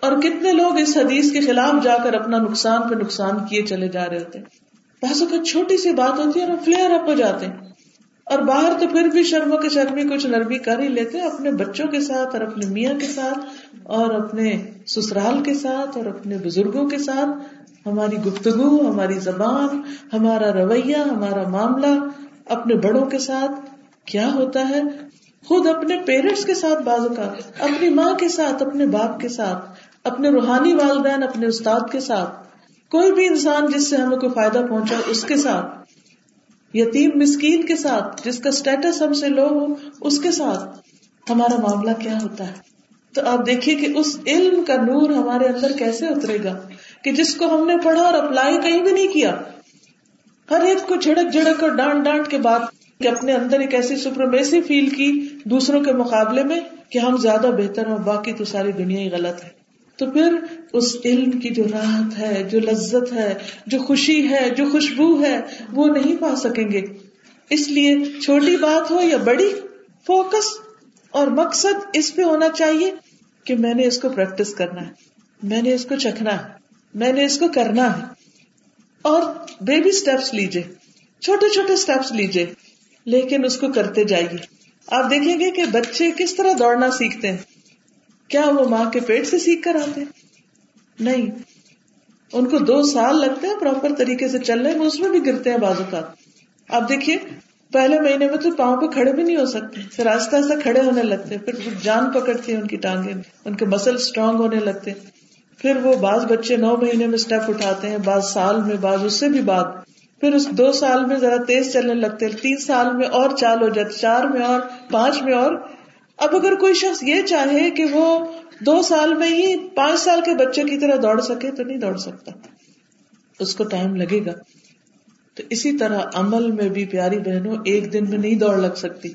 اور کتنے لوگ اس حدیث کے خلاف جا کر اپنا نقصان پہ نقصان کیے چلے جا رہے ہوتے ہیں؟ کا چھوٹی سی بات ہوتی ہے اور فلیئر اپ ہو جاتے ہیں۔ اور باہر تو پھر بھی شرم کے شرمی کچھ نرمی کر ہی لیتے اپنے بچوں کے ساتھ اور اپنے میاں کے ساتھ اور اپنے سسرال کے ساتھ اور اپنے بزرگوں کے ساتھ۔ ہماری گفتگو، ہماری زبان، ہمارا رویہ، ہمارا معاملہ اپنے بڑوں کے ساتھ کیا ہوتا ہے؟ خود اپنے پیرنٹس کے ساتھ بازو کا، اپنی ماں کے ساتھ، اپنے باپ کے ساتھ، اپنے روحانی والدین، اپنے استاد کے ساتھ۔ کوئی بھی انسان جس سے ہمیں کوئی فائدہ پہنچا اس کے ساتھ، یتیم مسکین کے ساتھ، جس کا اسٹیٹس ہم سے لو ہو، اس کے ساتھ ہمارا معاملہ کیا ہوتا ہے؟ تو آپ دیکھیے کہ اس علم کا نور ہمارے اندر کیسے اترے گا کہ جس کو ہم نے پڑھا اور اپلائی کہیں بھی نہیں کیا ہر ایک کو جھڑک جھڑک اور ڈانٹ ڈانٹ کے بعد کہ اپنے اندر ایک ایسی سپرمیسی فیل کی دوسروں کے مقابلے میں کہ ہم زیادہ بہتر ہیں باقی تو ساری دنیا ہی غلط ہے۔ تو پھر اس علم کی جو راحت ہے، جو لذت ہے، جو خوشی ہے، جو خوشبو ہے، وہ نہیں پا سکیں گے۔ اس لیے چھوٹی بات ہو یا بڑی، فوکس اور مقصد اس پہ ہونا چاہیے کہ میں نے اس کو پریکٹس کرنا ہے، میں نے اس کو چکھنا ہے، میں نے اس کو کرنا ہے۔ اور بیبی اسٹیپس لیجیے چھوٹے چھوٹے اسٹیپس لیجیے لیکن اس کو کرتے جائیے۔ آپ دیکھیں گے کہ بچے کس طرح دوڑنا سیکھتے ہیں۔ کیا وہ ماں کے پیٹ سے سیکھ کر آتے نہیں۔ ان کو دو سال لگتے ہیں پراپر طریقے سے چلنے میں اس میں بھی گرتے ہیں بازو کا آپ دیکھیے، پہلے مہینے میں تو پاؤں پہ کھڑے بھی نہیں ہو سکتے، پھر آہستہ آہستہ کھڑے ہونے لگتے پھر جان پکڑتی ہے ان کی ٹانگیں، ان کے مسل اسٹرانگ ہونے لگتے پھر وہ بعض بچے نو مہینے میں اسٹیپ اٹھاتے ہیں، بعض سال میں، بعض اس سے بھی بعد۔ پھر اس دو سال میں ذرا تیز چلنے لگتے تین سال میں اور چال ہو جاتے چار میں اور پانچ میں اور۔ اب اگر کوئی شخص یہ چاہے کہ وہ دو سال میں ہی پانچ سال کے بچے کی طرح دوڑ سکے تو نہیں دوڑ سکتا۔ اس کو ٹائم لگے گا۔ تو اسی طرح عمل میں بھی پیاری بہنوں، ایک دن میں نہیں دوڑ لگ سکتی۔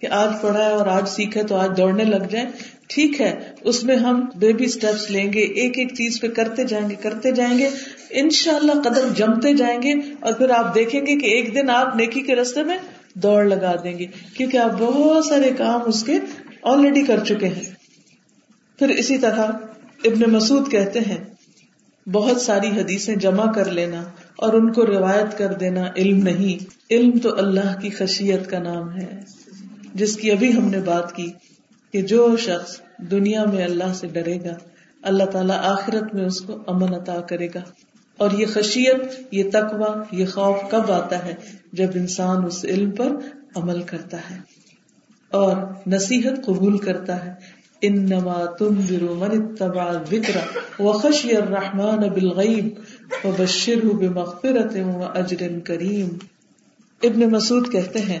کہ آج پڑھا ہے اور آج سیکھے تو آج دوڑنے لگ جائیں۔ ٹھیک ہے، اس میں ہم بیبی اسٹیپس لیں گے، ایک ایک چیز پہ کرتے جائیں گے، کرتے جائیں گے ان شاء اللہ قدم جمتے جائیں گے اور پھر آپ دیکھیں گے کہ ایک دن آپ نیکی کے رستے میں دوڑ لگا دیں گے، کیونکہ آپ بہت سارے کام اس کے آلریڈی کر چکے ہیں۔ پھر اسی طرح ابن مسعود کہتے ہیں، بہت ساری حدیثیں جمع کر لینا اور ان کو روایت کر دینا علم نہیں۔ علم تو اللہ کی خشیت کا نام ہے، جس کی ابھی ہم نے بات کی۔ کہ جو شخص دنیا میں اللہ سے ڈرے گا، اللہ تعالیٰ آخرت میں اس کو امن عطا کرے گا۔ اور یہ خشیت، یہ تقوا یہ خوف کب آتا ہے؟ جب انسان اس علم پر عمل کرتا ہے۔ اور نصیحت قبول کرتا ہے۔ انما تنذر من اتبع الذکر وخشی الرحمن بالغیب وبشره بمغفرت واجر کریم۔ ابن مسعود کہتے ہیں،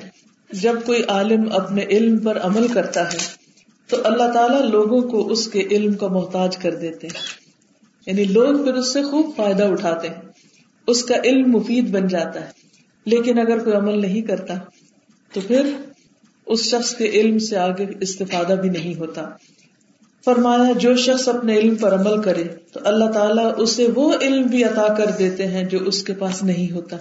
جب کوئی عالم اپنے علم پر عمل کرتا ہے تو اللہ تعالیٰ لوگوں کو اس کے علم کا محتاج کر دیتے ہیں۔ یعنی لوگ پھر اس سے خوب فائدہ اٹھاتے ہیں۔ اس کا علم مفید بن جاتا ہے۔ لیکن اگر کوئی عمل نہیں کرتا، تو پھر اس شخص کے علم سے آگے استفادہ بھی نہیں ہوتا۔ فرمایا، جو شخص اپنے علم پر عمل کرے، تو اللہ تعالیٰ اسے وہ علم بھی عطا کر دیتے ہیں جو اس کے پاس نہیں ہوتا۔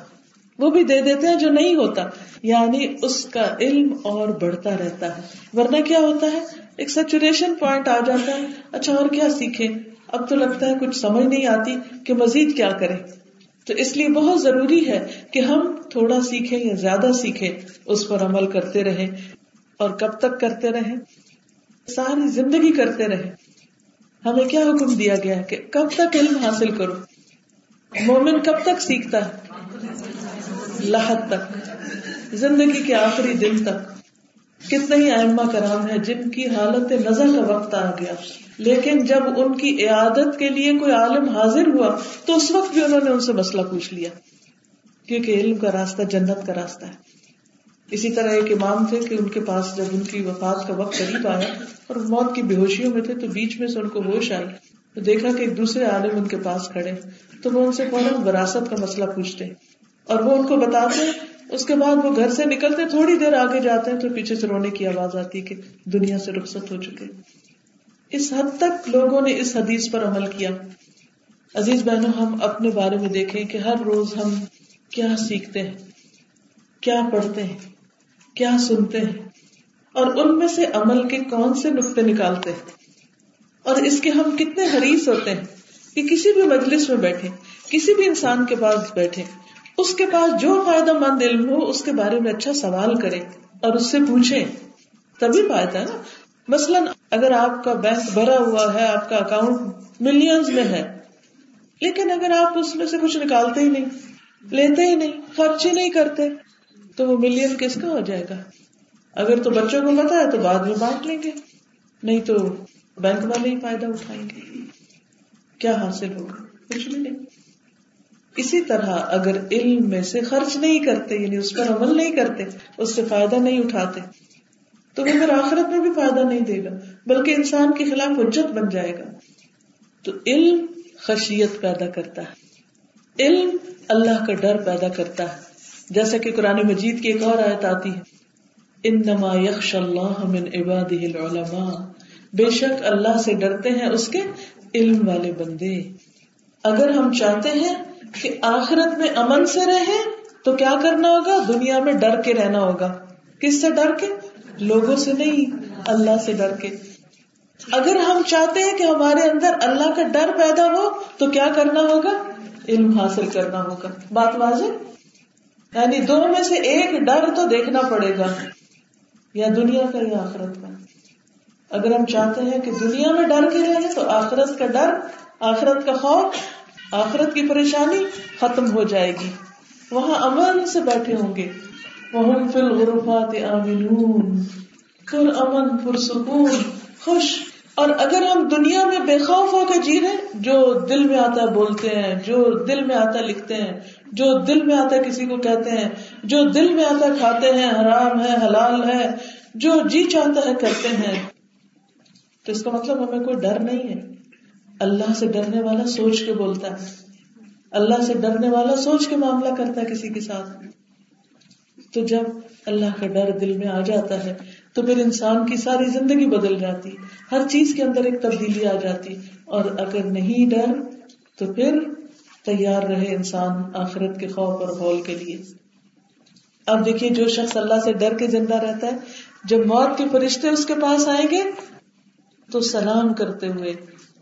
وہ بھی دے دیتے ہیں جو نہیں ہوتا۔ یعنی اس کا علم اور بڑھتا رہتا ہے۔ ورنہ کیا ہوتا ہے؟ ایک سچوریشن پوائنٹ آ جاتا ہے۔ اچھا اور کیا سیکھے اب تو لگتا ہے کچھ سمجھ نہیں آتی کہ مزید کیا کرے تو اس لیے بہت ضروری ہے کہ ہم تھوڑا سیکھیں یا زیادہ سیکھیں، اس پر عمل کرتے رہیں اور کب تک کرتے رہیں؟ ساری زندگی کرتے رہیں۔ ہمیں کیا حکم دیا گیا ہے کہ کب تک علم حاصل کرو؟ مومن کب تک سیکھتا ہے؟ لاحت تک، زندگی کے آخری دن تک۔ کتنے ہی ائمہ کرام ہے جن کی حالت نظر کا وقت آ گیا۔ لیکن جب ان کی عیادت کے لیے کوئی عالم حاضر ہوا، تو اس وقت بھی انہوں نے ان سے مسئلہ پوچھ لیا۔ کیونکہ علم کا راستہ جنت کا راستہ ہے۔ اسی طرح ایک امام تھے کہ ان کے پاس جب ان کی وفات کا وقت قریب آیا اور موت کی بے ہوشیوں میں تھے، تو بیچ میں سے ان کو ہوش آئی۔ تو دیکھا کہ ایک دوسرے عالم ان کے پاس کھڑے۔ تو وہ ان سے فوراً وراثت کا مسئلہ پوچھتے۔ اور وہ ان کو بتاتے اس کے بعد وہ گھر سے نکلتے، تھوڑی دیر آگے جاتے ہیں، تو پیچھے سے رونے کی آواز آتی کہ دنیا سے رخصت ہو چکے۔ اس حد تک لوگوں نے اس حدیث پر عمل کیا۔ عزیز بہنوں، ہم اپنے بارے میں دیکھیں کہ ہر روز ہم کیا سیکھتے ہیں، کیا پڑھتے ہیں، کیا سنتے ہیں۔ اور ان میں سے عمل کے کون سے نقطے نکالتے ہیں؟ اور اس کے ہم کتنے حریص ہوتے ہیں کہ کسی بھی مجلس میں بیٹھے کسی بھی انسان کے پاس بیٹھے اس کے پاس جو فائدہ مند علم ہو، اس کے بارے میں اچھا سوال کرے اور اس سے پوچھے تبھی فائدہ ہے نا؟ مثلاً اگر آپ کا بینک بھرا ہوا ہے، آپ کا اکاؤنٹ ملینز میں ہے، لیکن اگر آپ اس میں سے کچھ نکالتے ہی نہیں، لیتے ہی نہیں خرچ ہی نہیں کرتے، تو وہ ملین کس کا ہو جائے گا؟ اگر تو بچوں کو پتا ہے، تو بعد میں بانٹ لیں گے۔ نہیں تو بینک والے ہی فائدہ اٹھائیں گے۔ کیا حاصل ہوگا؟ کچھ بھی نہیں۔ اسی طرح اگر علم میں سے خرچ نہیں کرتے یعنی اس پر عمل نہیں کرتے، اس سے فائدہ نہیں اٹھاتے، تو وہ پھر آخرت میں بھی فائدہ نہیں دے گا، بلکہ انسان کے خلاف حجت بن جائے گا۔ تو علم خشیت پیدا کرتا ہے۔ علم اللہ کا ڈر پیدا کرتا ہے۔ جیسا کہ قرآن مجید کی ایک اور آیت آتی ہے۔ انما یخش اللہ من عباده العلماء۔ بے شک اللہ سے ڈرتے ہیں اس کے علم والے بندے۔ اگر ہم چاہتے ہیں کہ آخرت میں امن سے رہیں تو کیا کرنا ہوگا؟ دنیا میں ڈر کے رہنا ہوگا۔ کس سے ڈر کے؟ لوگوں سے نہیں، اللہ سے ڈر کے۔ اگر ہم چاہتے ہیں کہ ہمارے اندر اللہ کا ڈر پیدا ہو تو کیا کرنا ہوگا؟ علم حاصل کرنا ہوگا۔ بات واضح؟ یعنی دو میں سے ایک ڈر تو دیکھنا پڑے گا۔ یا دنیا کا یا آخرت کا۔ اگر ہم چاہتے ہیں کہ دنیا میں ڈر کے رہے تو آخرت کا ڈر، آخرت کا خوف آخرت کی پریشانی ختم ہو جائے گی۔ وہاں امن سے بیٹھے ہوں گے۔ وہ فل غرفات پھر امن، پرسکون، خوش۔ اور اگر ہم دنیا میں بے خوف ہو کے جی رہے جو دل میں آتا ہے بولتے ہیں، جو دل میں آتا لکھتے ہیں، جو دل میں آتا کسی کو کہتے ہیں، جو دل میں آتا کھاتے ہیں، حرام ہے، حلال ہے، جو جی چاہتا ہے کرتے ہیں۔ تو اس کا مطلب ہمیں کوئی ڈر نہیں ہے۔ اللہ سے ڈرنے والا سوچ کے بولتا ہے۔ اللہ سے ڈرنے والا سوچ کے معاملہ کرتا ہے کسی کے ساتھ۔ تو جب اللہ کا ڈر دل میں آ جاتا ہے، تو پھر انسان کی ساری زندگی بدل جاتی۔ ہر چیز کے اندر ایک تبدیلی آ جاتی۔ اور اگر نہیں ڈر، تو پھر تیار رہے انسان آخرت کے خوف اور ہول کے لیے۔ اب دیکھیے، جو شخص اللہ سے ڈر کے زندہ رہتا ہے، جب موت کے فرشتے اس کے پاس آئیں گے، تو سلام کرتے ہوئے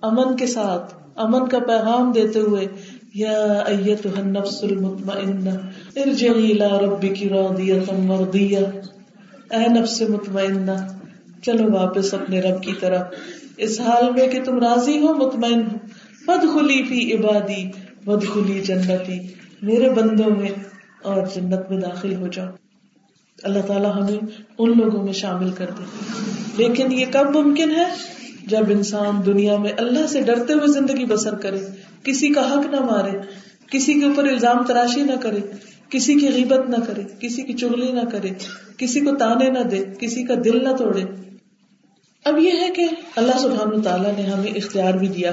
امن کے ساتھ، امن کا پیغام دیتے ہوئے، یا ایتها النفس المطمئنہ، ارجعی الى ربک راضیہ مرضیہ۔ اے نفس مطمئنہ، چلو واپس اپنے رب کی طرف۔ اس حال میں کہ تم راضی ہو، مطمئن ہو۔ بد خلی فی عبادی بد خلی جنتی۔ میرے بندوں میں اور جنت میں داخل ہو جاؤ۔ اللہ تعالیٰ ہمیں ان لوگوں میں شامل کر دے۔ لیکن یہ کب ممکن ہے؟ جب انسان دنیا میں اللہ سے ڈرتے ہوئے زندگی بسر کرے، کسی کا حق نہ مارے، کسی کے اوپر الزام تراشی نہ کرے، کسی کی غیبت نہ کرے، کسی کی چگلی نہ کرے، کسی کو تانے نہ دے، کسی کا دل نہ توڑے۔ اب یہ ہے کہ اللہ سبحان تعالیٰ نے ہمیں اختیار بھی دیا۔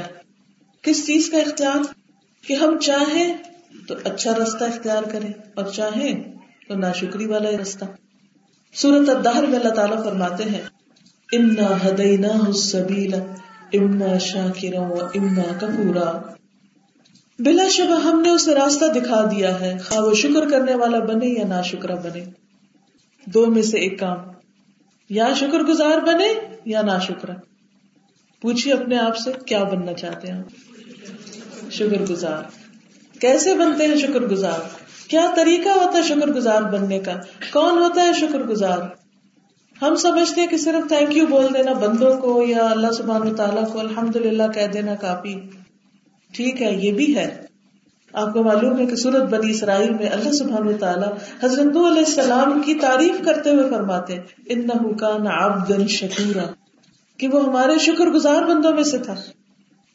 کس چیز کا اختیار؟ کہ ہم چاہیں تو اچھا رستہ اختیار کریں اور چاہیں تو ناشکری والا رستہ۔ سورت الدہر میں اللہ تعالیٰ فرماتے ہیں امنا ہدینا السبیل اما شاکرا و اما کپورا بلا شبہ ہم نے اسے راستہ دکھا دیا ہے، خواہ وہ شکر کرنے والا بنے یا نا شکرا بنے۔ دو میں سے ایک کام، یا شکر گزار بنے یا نا شکرا پوچھیے اپنے آپ سے کیا بننا چاہتے ہیں؟ شکر گزار۔ کیسے بنتے ہیں شکر گزار؟ کیا طریقہ ہوتا ہے شکر گزار بننے کا؟ کون ہوتا ہے شکر گزار؟ ہم سمجھتے ہیں کہ صرف تھینک یو بول دینا بندوں کو یا اللہ سبحان تعالیٰ کو الحمد للہ کہہ دینا کافی۔ ٹھیک ہے، یہ بھی ہے۔ آپ کو معلوم ہے کہ سورت بنی اسرائیل میں اللہ سبحان تعالیٰ حضرت علیہ السلام کی تعریف کرتے ہوئے فرماتے ان حکان عبد شکورا، کہ وہ ہمارے شکر گزار بندوں میں سے تھا۔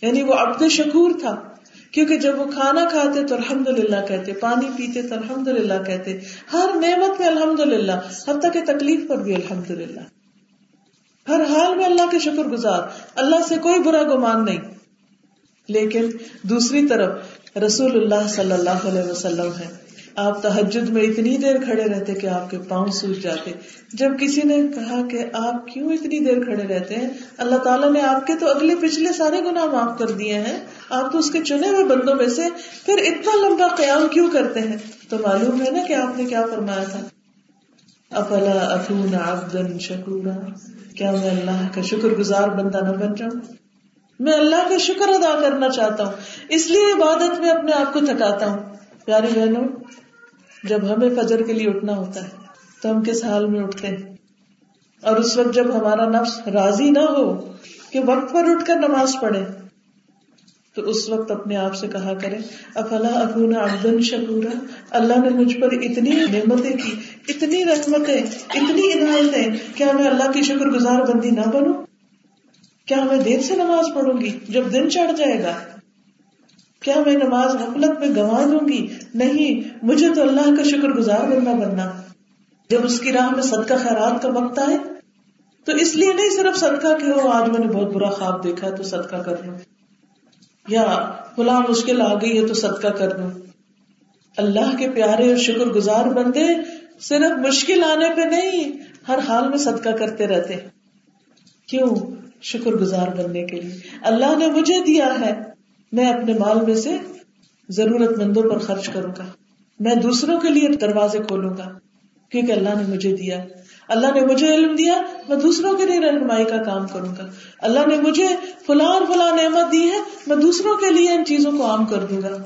یعنی وہ عبد شکور تھا۔ کیونکہ جب وہ کھانا کھاتے تو الحمد للہ کہتے، پانی پیتے تو الحمد للہ کہتے۔ ہر نعمت میں الحمد للہ حتیٰ کہ تکلیف پر بھی الحمد للہ ہر حال میں اللہ کے شکر گزار، اللہ سے کوئی برا گمان نہیں۔ لیکن دوسری طرف رسول اللہ صلی اللہ علیہ وسلم ہے آپ تحجد میں اتنی دیر کھڑے رہتے کہ آپ کے پاؤں سوج جاتے۔ جب کسی نے کہا کہ آپ کیوں اتنی دیر کھڑے رہتے ہیں؟ اللہ تعالیٰ نے آپ کے تو اگلے پچھلے سارے گنا معاف کر دیے ہیں۔ آپ تو اس کے چنے ہوئے بندوں میں سے پھر اتنا لمبا قیام کیوں کرتے ہیں؟ تو معلوم ہے نا کہ آپ نے کیا فرمایا تھا۔ افلا اکون عبدا شکورا؟ کیا میں اللہ کا شکر گزار بندہ نہ بن جاؤں؟ میں اللہ کا شکر ادا کرنا چاہتا ہوں، اس لیے عبادت میں اپنے آپ کو تھکاتا ہوں۔ پیاری بہنوں جب ہمیں فجر کے لیے اٹھنا ہوتا ہے، تو ہم کس حال میں اٹھتے ہیں؟ اور اس وقت جب ہمارا نفس راضی نہ ہو کہ وقت پر اٹھ کر نماز پڑھے، تو اس وقت اپنے آپ سے کہا کرے افلا اکونا عبدن شکورا؟ اللہ نے مجھ پر اتنی نعمتیں کی، اتنی رحمتیں، اتنی عنایتیں، کیا میں اللہ کی شکر گزار بندی نہ بنوں؟ کیا میں دیر سے نماز پڑھوں گی جب دن چڑھ جائے گا؟ کیا میں نماز غفلت میں گنوا دوں گی؟ نہیں، مجھے تو اللہ کا شکر گزار بننا بننا۔ جب اس کی راہ میں صدقہ خیرات کا وقت آئے، تو اس لیے نہیں صرف صدقہ کہ ہو آج میں نے بہت برا خواب دیکھا ہے تو صدقہ کر لوں۔ یا فلاں مشکل آ گئی ہے تو صدقہ کر لوں۔ اللہ کے پیارے اور شکر گزار بندے صرف مشکل آنے پہ نہیں، ہر حال میں صدقہ کرتے رہتے۔ کیوں؟ شکر گزار بننے کے لیے۔ اللہ نے مجھے دیا ہے۔ میں اپنے مال میں سے ضرورت مندوں پر خرچ کروں گا۔ میں دوسروں کے لیے دروازے کھولوں گا۔ کیونکہ اللہ نے مجھے دیا۔ اللہ نے مجھے علم دیا۔ میں دوسروں کے لیے رہنمائی کا کام کروں گا۔ اللہ نے مجھے فلاں فلاں نعمت دی ہے۔ میں دوسروں کے لیے ان چیزوں کو عام کر دوں گا۔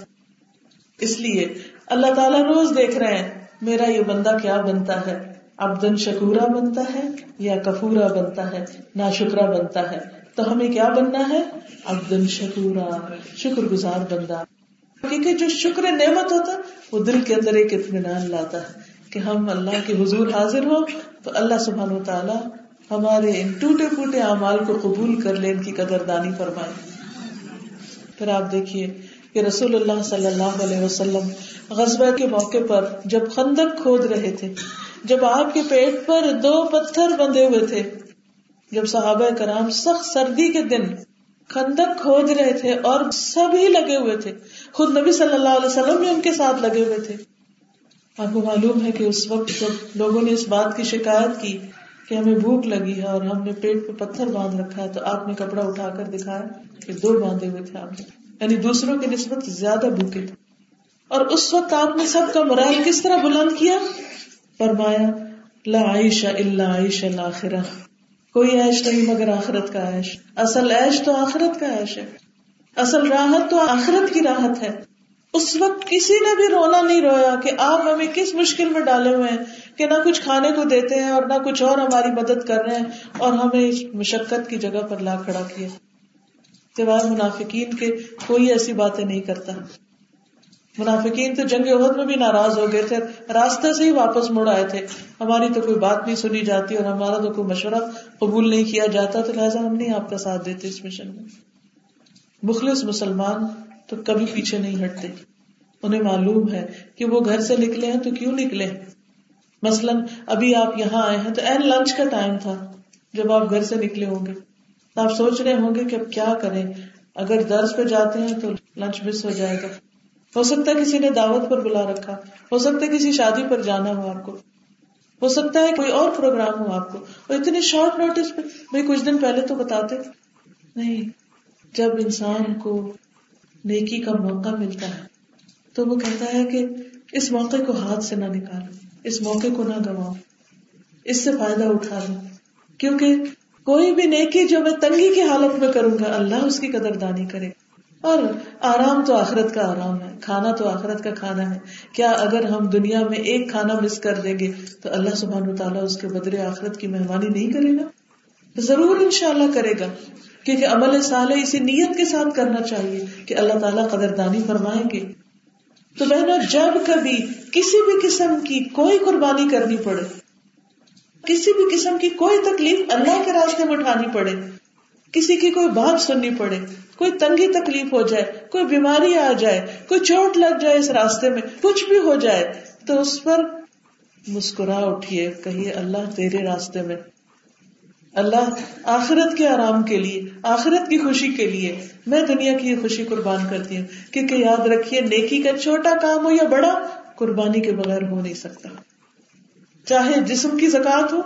اس لیے اللہ تعالیٰ روز دیکھ رہے ہیں، میرا یہ بندہ کیا بنتا ہے؟ ابدن شکورا بنتا ہے یا کفورا بنتا ہے؟ نا شکرا بنتا ہے۔ تو ہمیں کیا بننا ہے؟ ابدن شکورا شکر گزار بندہ۔ کیونکہ جو شکر نعمت ہوتا، وہ دل کے اندر ایک اطمینان لاتا ہے کہ ہم اللہ کے حضور حاضر ہو تو اللہ سبحان و تعالیٰ ہمارے ان ٹوٹے پھوٹے اعمال کو قبول کر لے، ان کی قدر دانی فرمائے۔ پھر آپ دیکھیے کہ رسول اللہ صلی اللہ علیہ وسلم غزبہ کے موقع پر جب خندق کھود رہے تھے، جب آپ کے پیٹ پر دو پتھر بندے ہوئے تھے جب صحابہ کرام سخت سردی کے دن خندق کھود رہے تھے اور سب ہی لگے ہوئے تھے، خود نبی صلی اللہ علیہ وسلم بھی ان کے ساتھ لگے ہوئے تھے۔ آپ کو معلوم ہے کہ اس وقت جب لوگوں نے اس بات کی شکایت کی کہ ہمیں بھوک لگی ہے اور ہم نے پیٹ پہ پتھر باندھ رکھا ہے، تو آپ نے کپڑا اٹھا کر دکھایا کہ دو باندھے ہوئے تھے آپ۔ نے یعنی دوسروں کی نسبت زیادہ بھوکے تھے۔ اور اس وقت آپ نے سب کا مرال کس طرح بلند کیا؟ فرمایا، لا عیش الا عیش کوئی عیش نہیں مگر آخرت کا عیش۔ اصل عیش تو آخرت کا عیش ہے۔ اصل راحت تو آخرت کی راحت ہے۔ اس وقت کسی نے بھی رونا نہیں رویا کہ آپ ہمیں کس مشکل میں ڈالے ہوئے ہیں کہ نہ کچھ کھانے کو دیتے ہیں اور نہ کچھ اور ہماری مدد کر رہے ہیں اور ہمیں اس مشقت کی جگہ پر لا کھڑا کیا۔ سوائے منافقین کے کوئی ایسی باتیں نہیں کرتا۔ منافقین تو جنگ عہد میں بھی ناراض ہو گئے تھے راستے سے ہی واپس مڑ آئے تھے۔ ہماری تو کوئی بات نہیں سنی جاتی اور ہمارا تو کوئی مشورہ قبول نہیں کیا جاتا، تو لہٰذا ہم نہیں آپ کا ساتھ دیتے اس مشن میں۔ مخلص مسلمان تو کبھی پیچھے نہیں ہٹتے۔ انہیں معلوم ہے کہ وہ گھر سے نکلے ہیں تو کیوں نکلے مثلاً، ابھی آپ یہاں آئے ہیں تو این لنچ کا ٹائم تھا جب آپ گھر سے نکلے ہوں گے۔ تو آپ سوچ رہے ہوں گے کہ اب کیا کریں؟ اگر درس پہ جاتے ہیں تو لنچ مس ہو جائے گا۔ ہو سکتا ہے کسی نے دعوت پر بلا رکھا، ہو سکتا ہے کسی شادی پر جانا ہو آپ کو، ہو سکتا ہے کوئی اور پروگرام ہو آپ کو، اور اتنی شارٹ نوٹس پہ، بھائی کچھ دن پہلے تو بتاتے۔ نہیں، جب انسان کو نیکی کا موقع ملتا ہے، تو وہ کہتا ہے کہ اس موقع کو ہاتھ سے نہ نکالو، اس موقع کو نہ گواؤ اس سے فائدہ اٹھا لو۔ کیونکہ کوئی بھی نیکی جو میں تنگی کی حالت میں کروں گا، اللہ اس کی قدر دانی کرے۔ اور آرام تو آخرت کا آرام ہے، کھانا تو آخرت کا کھانا ہے۔ کیا اگر ہم دنیا میں ایک کھانا مس کر دیں گے، تو اللہ سبحان تعالیٰ اس کے بدلے آخرت کی مہربانی نہیں کرے گا؟ ضرور ان شاء اللہ کرے گا۔ کیونکہ عمل صالح اسی نیت کے ساتھ کرنا چاہیے کہ اللہ تعالیٰ قدردانی فرمائیں گے۔ تو بہنوں، جب کبھی کسی بھی قسم کی کوئی قربانی کرنی پڑے، کسی بھی قسم کی کوئی تکلیف اللہ کے راستے میں اٹھانی پڑے کسی کی کوئی بات سننی پڑے، کوئی تنگی تکلیف ہو جائے، کوئی بیماری آ جائے، کوئی چوٹ لگ جائے اس راستے میں، کچھ بھی ہو جائے، تو اس پر مسکرا اٹھیے، کہیے، اللہ تیرے راستے میں۔ اللہ آخرت کے آرام کے لیے، آخرت کی خوشی کے لیے، میں دنیا کی خوشی قربان کرتی ہوں۔ کیونکہ یاد رکھیے، نیکی کا چھوٹا کام ہو یا بڑا، قربانی کے بغیر ہو نہیں سکتا۔ چاہے جسم کی زکات ہو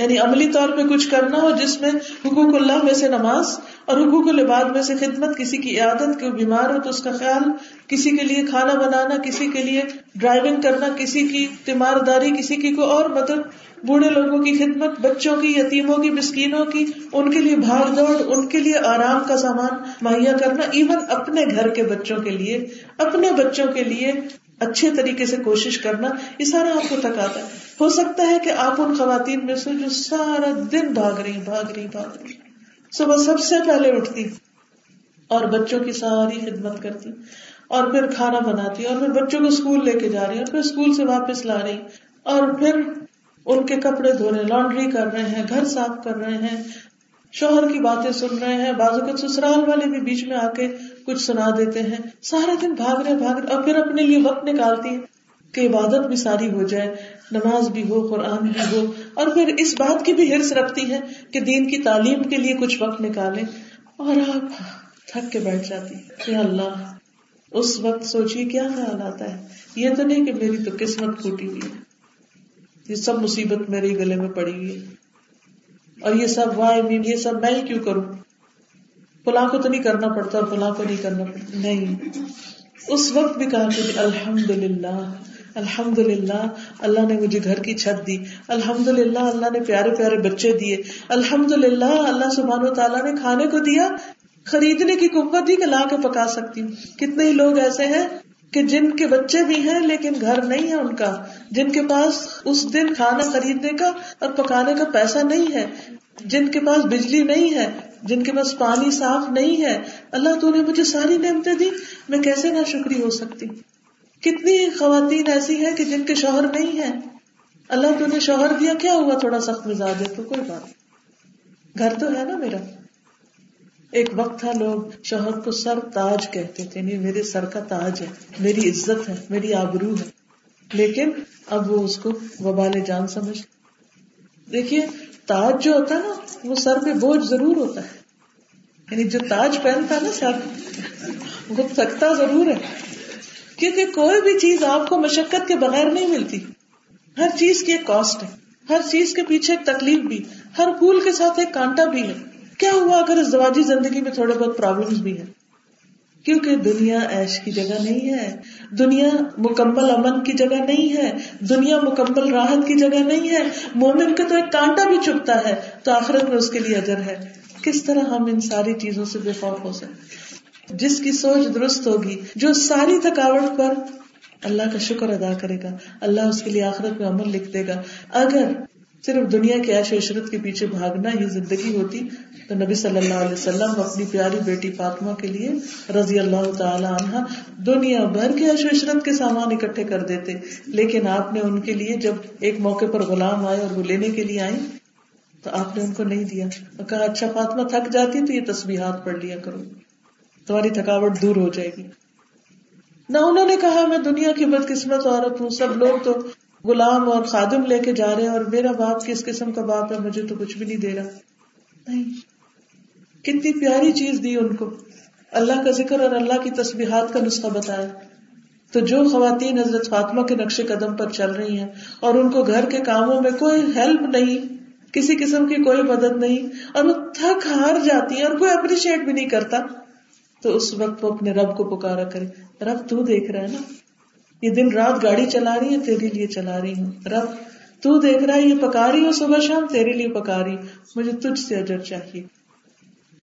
یعنی عملی طور پہ کچھ کرنا ہو جس میں حقوق اللہ میں سے نماز اور حقوق العباد میں سے خدمت، کسی کی عادت کوئی بیمار ہو تو اس کا خیال، کسی کے لیے کھانا بنانا، کسی کے لیے ڈرائیونگ کرنا، کسی کی تیمارداری، کسی کی کوئی اور مدد، بوڑھے لوگوں کی خدمت، بچوں کی، یتیموں کی، مسکینوں کی، ان کے لیے بھاگ دوڑ، ان کے لیے آرام کا سامان مہیا کرنا ایون اپنے گھر کے بچوں کے لیے، اپنے بچوں کے لیے اچھے طریقے سے کوشش کرنا، یہ سارا آپ کو تھکاتا ہے۔ ہو سکتا ہے کہ آپ ان خواتین میں سے جو سارا دن بھاگ رہی بھاگ رہی بھاگ رہی۔ صبح سب سے پہلے اٹھتی اور بچوں کی ساری خدمت کرتی اور پھر کھانا بناتی اور پھر بچوں کو اسکول لے کے جا رہی اور پھر اسکول سے واپس لا رہی اور پھر ان کے کپڑے دھو رہے، لانڈری کر رہے ہیں، گھر صاف کر رہے ہیں، شوہر کی باتیں سن رہے ہیں، بازو کے سسرال والے بھی بیچ میں آ کے کچھ سنا دیتے ہیں۔ سارا دن بھاگ رہے بھاگ رہے، اور پھر اپنے لیے وقت نکالتی ہے کہ عبادت بھی ساری ہو جائے، نماز بھی ہو، قرآن بھی ہو، اور پھر اس بات کی بھی ہرس رکھتی ہے کہ دین کی تعلیم کے لیے کچھ وقت نکالے۔ اور آپ تھک کے بیٹھ جاتی اللہ، اس وقت سوچیے کیا خیال آتا ہے۔ یہ تو نہیں کہ میری تو قسمت پھوٹی ہوئی ہے۔ یہ سب مصیبت میرے گلے میں پڑی ہوئی ہے۔ اور یہ سب وائی یہ سب میں ہی کیوں کروں؟ فلاں کو تو نہیں کرنا پڑتا اور فلاں کو نہیں کرنا پڑتا۔ نہیں۔ اس وقت بھی کہا کہ الحمد للہ الحمد للہ اللہ نے مجھے گھر کی چھت دی۔ الحمد للہ اللہ نے پیارے پیارے بچے دیے۔ الحمد للہ اللہ سبحان و تعالیٰ نے کھانے کو دیا، خریدنے کی قوت دی کہ لا کے پکا سکتی ہوں۔ کتنے ہی لوگ ایسے ہیں کہ جن کے بچے بھی ہیں لیکن گھر نہیں ہے ان کا، جن کے پاس اس دن کھانا خریدنے کا اور پکانے کا پیسہ نہیں ہے، جن کے پاس بجلی نہیں ہے، جن کے پاس پانی صاف نہیں ہے، اللہ تو نے مجھے ساری نعمتیں دی، میں کیسے نہ شکری ہو سکتی؟ کتنی خواتین ایسی ہیں کہ جن کے شوہر نہیں ہے اللہ تو نے شوہر دیا، کیا ہوا تھوڑا سخت مزاج ہے؟ تو کوئی بات گھر تو ہے نا میرا۔ ایک وقت تھا، لوگ شوہر کو سر تاج کہتے تھے، نہیں، میرے سر کا تاج ہے، میری عزت ہے، میری آبرو ہے۔ لیکن اب وہ اس کو وبال جان سمجھ۔ دیکھیے، تاج جو ہوتا ہے نا، وہ سر پہ بوجھ ضرور ہوتا ہے۔ یعنی جو تاج پہنتا ہے نا سر، وہ تھکتا ضرور ہے۔ کیونکہ کوئی بھی چیز آپ کو مشقت کے بغیر نہیں ملتی۔ ہر چیز کی ایک کاسٹ ہے۔ ہر چیز کے پیچھے ایک تکلیف بھی۔ ہر پھول کے ساتھ ایک کانٹا بھی ہے۔ کیا ہوا اگر اس زواجی زندگی میں تھوڑے بہت پرابلم بھی ہیں؟ کیونکہ دنیا ایش کی جگہ نہیں ہے، دنیا مکمل امن کی جگہ نہیں ہے، دنیا مکمل راحت کی جگہ نہیں ہے۔ مومن کا تو ایک کانٹا بھی چپتا ہے، تو آخرت میں اس کے لیے اجر ہے۔ کس طرح ہم ان ساری چیزوں سے بے خوف ہو سکتے جس کی سوچ درست ہوگی، جو ساری تھکاوٹ پر اللہ کا شکر ادا کرے گا، اللہ اس کے لیے آخرت میں عمل لکھ دے گا۔ اگر صرف دنیا کے عیش و عشرت کے پیچھے بھاگنا ہی زندگی ہوتی تو نبی صلی اللہ علیہ وسلم اپنی پیاری بیٹی فاطمہ کے لیے رضی اللہ تعالی عنہ دنیا بھر کے عیش و عشرت کے سامان اکٹھے کر دیتے۔ لیکن آپ نے ان کے لیے جب ایک موقع پر غلام آئے اور وہ لینے کے لیے آئے تو آپ نے ان کو نہیں دیا۔ اور کہا اچھا فاطمہ، تھک جاتی تو یہ تصویرات پڑھ لیا کرو، تمہاری تھکاوٹ دور ہو جائے گی۔ نہ انہوں نے کہا، میں دنیا کی بدقسمت عورت ہوں، سب لوگ تو غلام اور خادم لے کے جا رہے ہیں اور میرا باپ کس قسم کا باپ ہے؟ مجھے تو کچھ بھی نہیں دے رہا۔ نہیں۔ کتنی پیاری چیز دی ان کو۔ اللہ کا ذکر اور اللہ کی تصبیحات کا نسخہ بتایا۔ تو جو خواتین حضرت فاطمہ کے نقش قدم پر چل رہی ہیں اور ان کو گھر کے کاموں میں کوئی ہیلپ نہیں، کسی قسم کی کوئی مدد نہیں، اور وہ تھک ہار جاتی ہیں اور کوئی اپریشیٹ بھی نہیں کرتا، تو اس وقت وہ اپنے رب کو پکارا کرے۔ رب تو دیکھ رہا ہے نا۔ یہ دن رات گاڑی چلا رہی ہے، تیرے لیے چلا رہی ہوں۔ رب، تو دیکھ رہا ہے، یہ پکا رہی ہوں صبح شام تیرے لیے پکا رہی مجھے تجھ سے اجر چاہیے۔